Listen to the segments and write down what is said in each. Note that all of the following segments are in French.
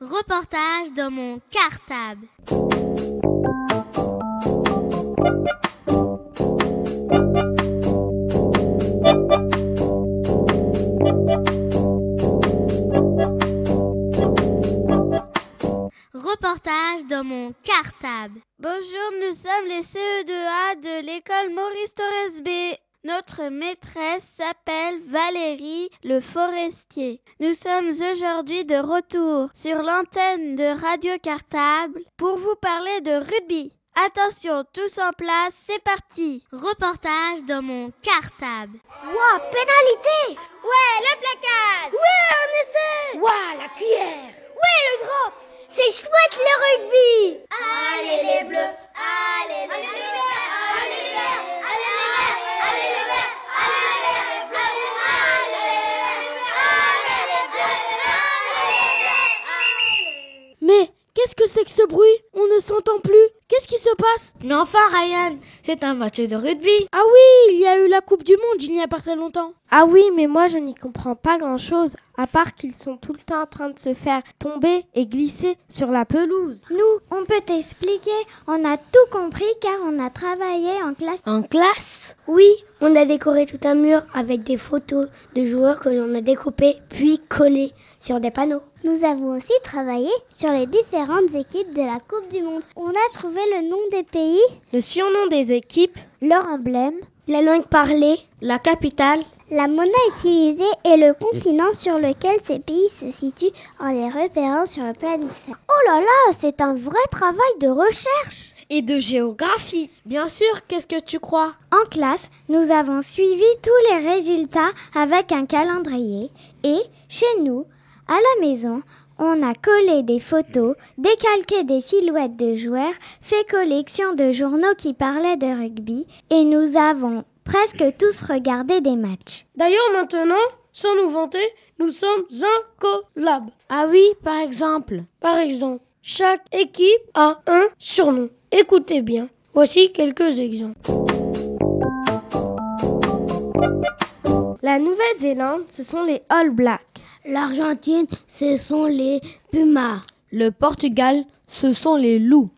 Reportage dans mon cartable. Reportage dans mon cartable. Bonjour, nous sommes les CE2A de l'école Maurice Torres B. Notre maîtresse s'appelle Valérie le Forestier. Nous sommes aujourd'hui de retour sur l'antenne de Radio Cartable pour vous parler de rugby. Attention, tous en place, c'est parti. Reportage dans mon cartable. Ouah, pénalité Ouais, la placade Ouais, un essai Ouah, la cuillère Ouais, le drop C'est chouette le rugby Allez les bleus Allez les bleus s'entend plus. Qu'est-ce qui se passe? Mais enfin, Ryan, c'est un match de rugby. Ah oui, il y a eu la Coupe du Monde il n'y a pas très longtemps. Ah oui, mais moi je n'y comprends pas grand-chose, à part qu'ils sont tout le temps en train de se faire tomber et glisser sur la pelouse. Nous, on peut t'expliquer, on a tout compris car on a travaillé en classe. En classe? Oui, on a décoré tout un mur avec des photos de joueurs que l'on a découpés puis collés sur des panneaux. Nous avons aussi travaillé sur les différentes équipes de la Coupe du Monde. On a trouvé le nom des pays, Le surnom des équipes, leur emblème, La langue parlée, La capitale la monnaie utilisée et le continent sur lequel ces pays se situent en les repérant sur le planisphère. Oh là là, c'est un vrai travail de recherche et de géographie. Bien sûr, qu'est-ce que tu crois? En classe, nous avons suivi tous les résultats avec un calendrier et, chez nous, à la maison, on a collé des photos, décalqué des silhouettes de joueurs, fait collection de journaux qui parlaient de rugby et nous avons presque tous regardé des matchs. D'ailleurs maintenant, sans nous vanter, nous sommes incollables. Ah oui, par exemple Par exemple, chaque équipe a un surnom. Écoutez bien, voici quelques exemples. La Nouvelle-Zélande, ce sont les All Blacks. L'Argentine, ce sont les Pumas. Le Portugal, ce sont les loups.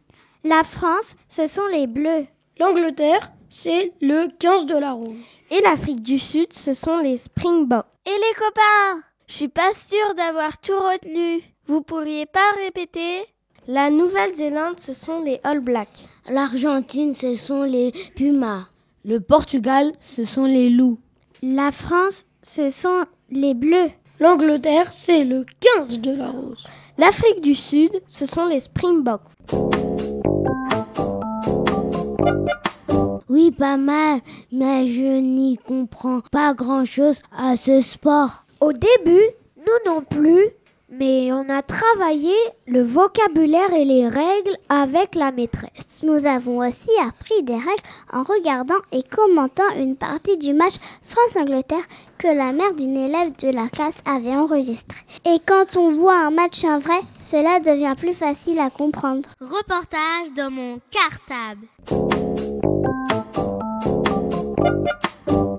La France, ce sont les bleus. L'Angleterre, c'est le 15 de la rouge. Et l'Afrique du Sud, ce sont les Springboks. Et les copains Je suis pas sûre d'avoir tout retenu. Vous pourriez pas répéter? La Nouvelle-Zélande, ce sont les All Blacks. L'Argentine, ce sont les Pumas. Le Portugal, ce sont les loups. La France, ce sont les bleus. L'Angleterre, c'est le 15 de la rose. L'Afrique du Sud, ce sont les Springboks. Oui, pas mal, mais je n'y comprends pas grand-chose à ce sport. Au début, nous non plus, mais on a travaillé le vocabulaire et les règles avec la maîtresse. Nous avons aussi appris des règles en regardant et commentant une partie du match France-Angleterre que la mère d'une élève de la classe avait enregistré. Et quand on voit un match en vrai, cela devient plus facile à comprendre. Reportage dans mon cartable.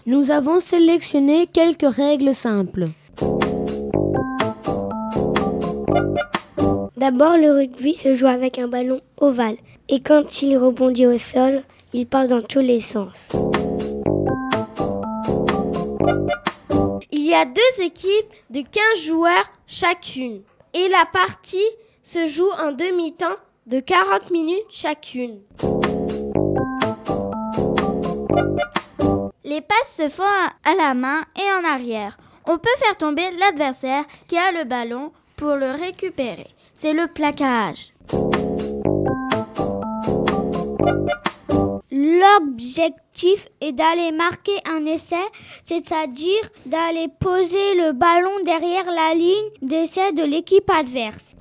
Nous avons sélectionné quelques règles simples. D'abord, le rugby se joue avec un ballon ovale et quand il rebondit au sol, il part dans tous les sens. Il y a deux équipes de 15 joueurs chacune et la partie se joue en demi-temps de 40 minutes chacune. Les passes se font à la main et en arrière. On peut faire tomber l'adversaire qui a le ballon pour le récupérer. C'est le plaquage. L'objectif est d'aller marquer un essai, c'est-à-dire d'aller poser le ballon derrière la ligne d'essai de l'équipe adverse.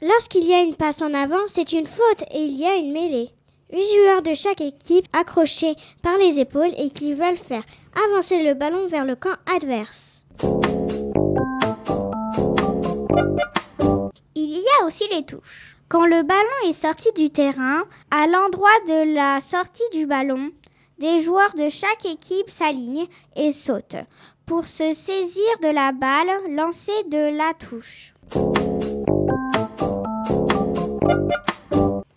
Lorsqu'il y a une passe en avant, c'est une faute et il y a une mêlée. Huit joueurs de chaque équipe accrochés par les épaules et qui veulent faire avancer le ballon vers le camp adverse. Aussi les touches. Quand le ballon est sorti du terrain, à l'endroit de la sortie du ballon, Des joueurs de chaque équipe s'alignent et sautent pour se saisir de la balle lancée de la touche.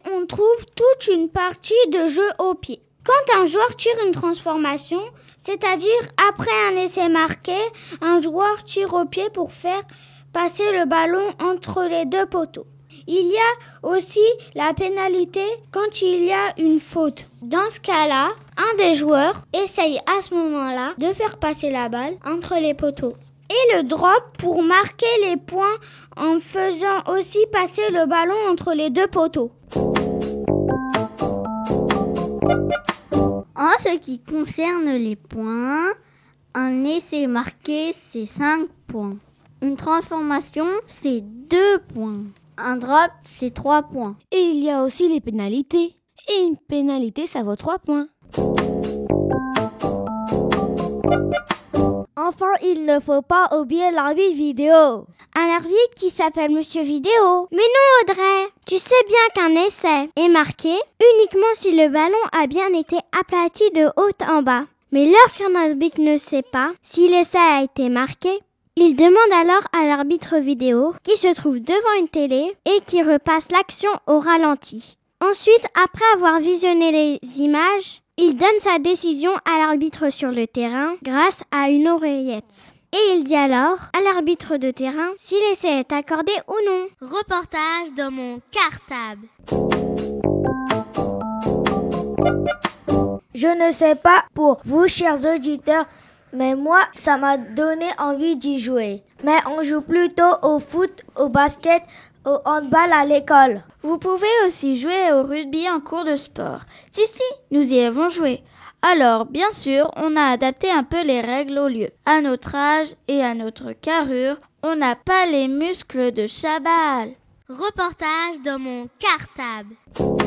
On trouve toute une partie de jeu au pied. Quand un joueur tire une transformation, c'est-à-dire après un essai marqué, un joueur tire au pied pour faire passer le ballon entre les deux poteaux. Il y a aussi la pénalité quand il y a une faute. Dans ce cas-là, un des joueurs essaye à ce moment-là de faire passer la balle entre les poteaux. Et le drop pour marquer les points en faisant aussi passer le ballon entre les deux poteaux. En ce qui concerne les points, un essai marqué, c'est 5 points. Une transformation, c'est 2 points. Un drop, c'est 3 points. Et il y a aussi les pénalités. Et une pénalité, ça vaut 3 points. Enfin, il ne faut pas oublier l'arbitre vidéo. Un arbitre qui s'appelle Monsieur Vidéo. Mais non, Audrey Tu sais bien qu'un essai est marqué uniquement si le ballon a bien été aplati de haut en bas. Mais lorsqu'un arbitre ne sait pas si l'essai a été marqué, il demande alors à l'arbitre vidéo qui se trouve devant une télé et qui repasse l'action au ralenti. Ensuite, après avoir visionné les images, il donne sa décision à l'arbitre sur le terrain grâce à une oreillette. Et il dit alors à l'arbitre de terrain si l'essai est accordé ou non. Reportage dans mon cartable. Je ne sais pas pour vous, chers auditeurs, mais moi, ça m'a donné envie d'y jouer. Mais on joue plutôt au foot, au basket, au handball à l'école. Vous pouvez aussi jouer au rugby en cours de sport. Si, si, nous y avons joué. Alors, bien sûr, on a adapté un peu les règles au lieu. À notre âge et à notre carrure, on n'a pas les muscles de Chabal. Reportage dans mon cartable.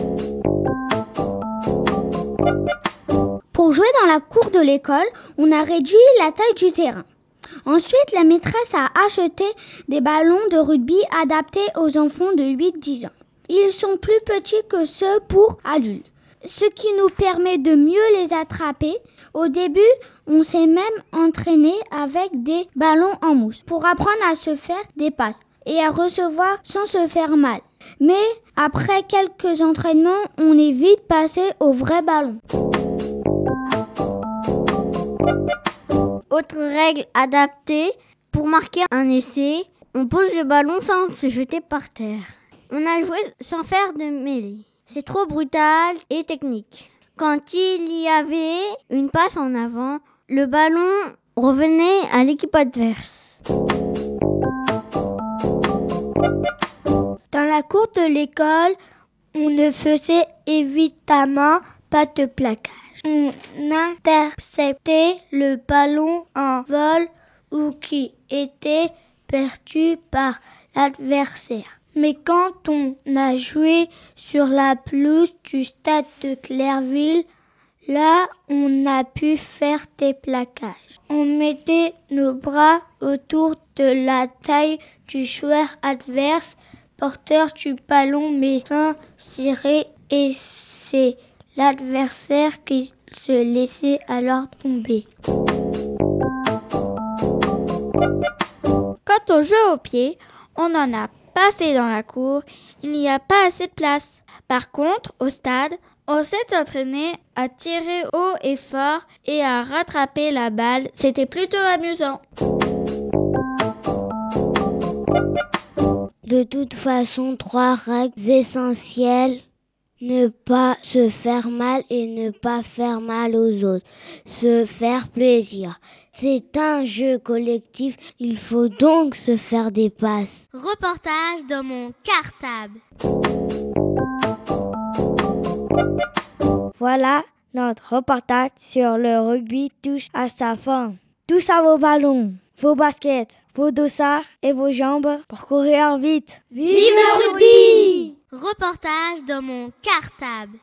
Dans la cour de l'école, on a réduit la taille du terrain. Ensuite, la maîtresse a acheté des ballons de rugby adaptés aux enfants de 8-10 ans. Ils sont plus petits que ceux pour adultes, ce qui nous permet de mieux les attraper. Au début, on s'est même entraîné avec des ballons en mousse pour apprendre à se faire des passes et à recevoir sans se faire mal. Mais après quelques entraînements, on est vite passé au vrai ballon. Autre règle adaptée, pour marquer un essai, on pose le ballon sans se jeter par terre. On a joué sans faire de mêlée. C'est trop brutal et technique. Quand il y avait une passe en avant, le ballon revenait à l'équipe adverse. Dans la cour de l'école, on ne faisait évidemment pas de plaquage. On interceptait le ballon en vol ou qui était perdu par l'adversaire. Mais quand on a joué sur la pelouse du stade de Clairville, là, on a pu faire des plaquages. On mettait nos bras autour de la taille du joueur adverse, porteur du ballon, mais sans serré, et c'est l'adversaire qui se laissait alors tomber. Quand on joue au pied, on n'en a pas fait dans la cour, il n'y a pas assez de place. Par contre, au stade, on s'est entraîné à tirer haut et fort et à rattraper la balle. C'était plutôt amusant. De toute façon, trois règles essentielles. Ne pas se faire mal et ne pas faire mal aux autres. Se faire plaisir. C'est un jeu collectif, il faut donc se faire des passes. Reportage dans mon cartable. Voilà, notre reportage sur le rugby touche à sa fin. Tous à vos ballons, vos baskets, vos dossards et vos jambes pour courir vite. Vive le rugby Reportage dans mon cartable.